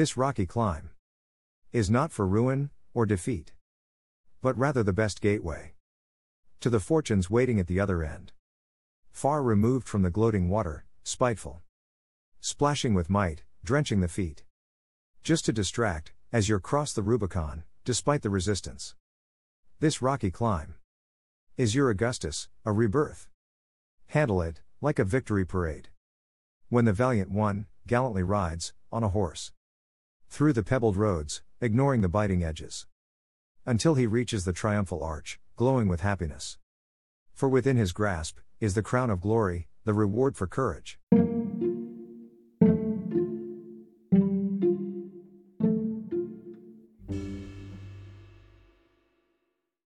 This rocky climb is not for ruin or defeat, but rather the best gateway to the fortunes waiting at the other end. Far removed from the gloating water, spiteful, splashing with might, drenching the feet. Just to distract, as you're cross the Rubicon, despite the resistance. This rocky climb is your Augustus, a rebirth. Handle it, like a victory parade. When the valiant one, gallantly rides, on a horse. Through the pebbled roads, ignoring the biting edges. Until he reaches the triumphal arch, glowing with happiness. For within his grasp, is the crown of glory, the reward for courage.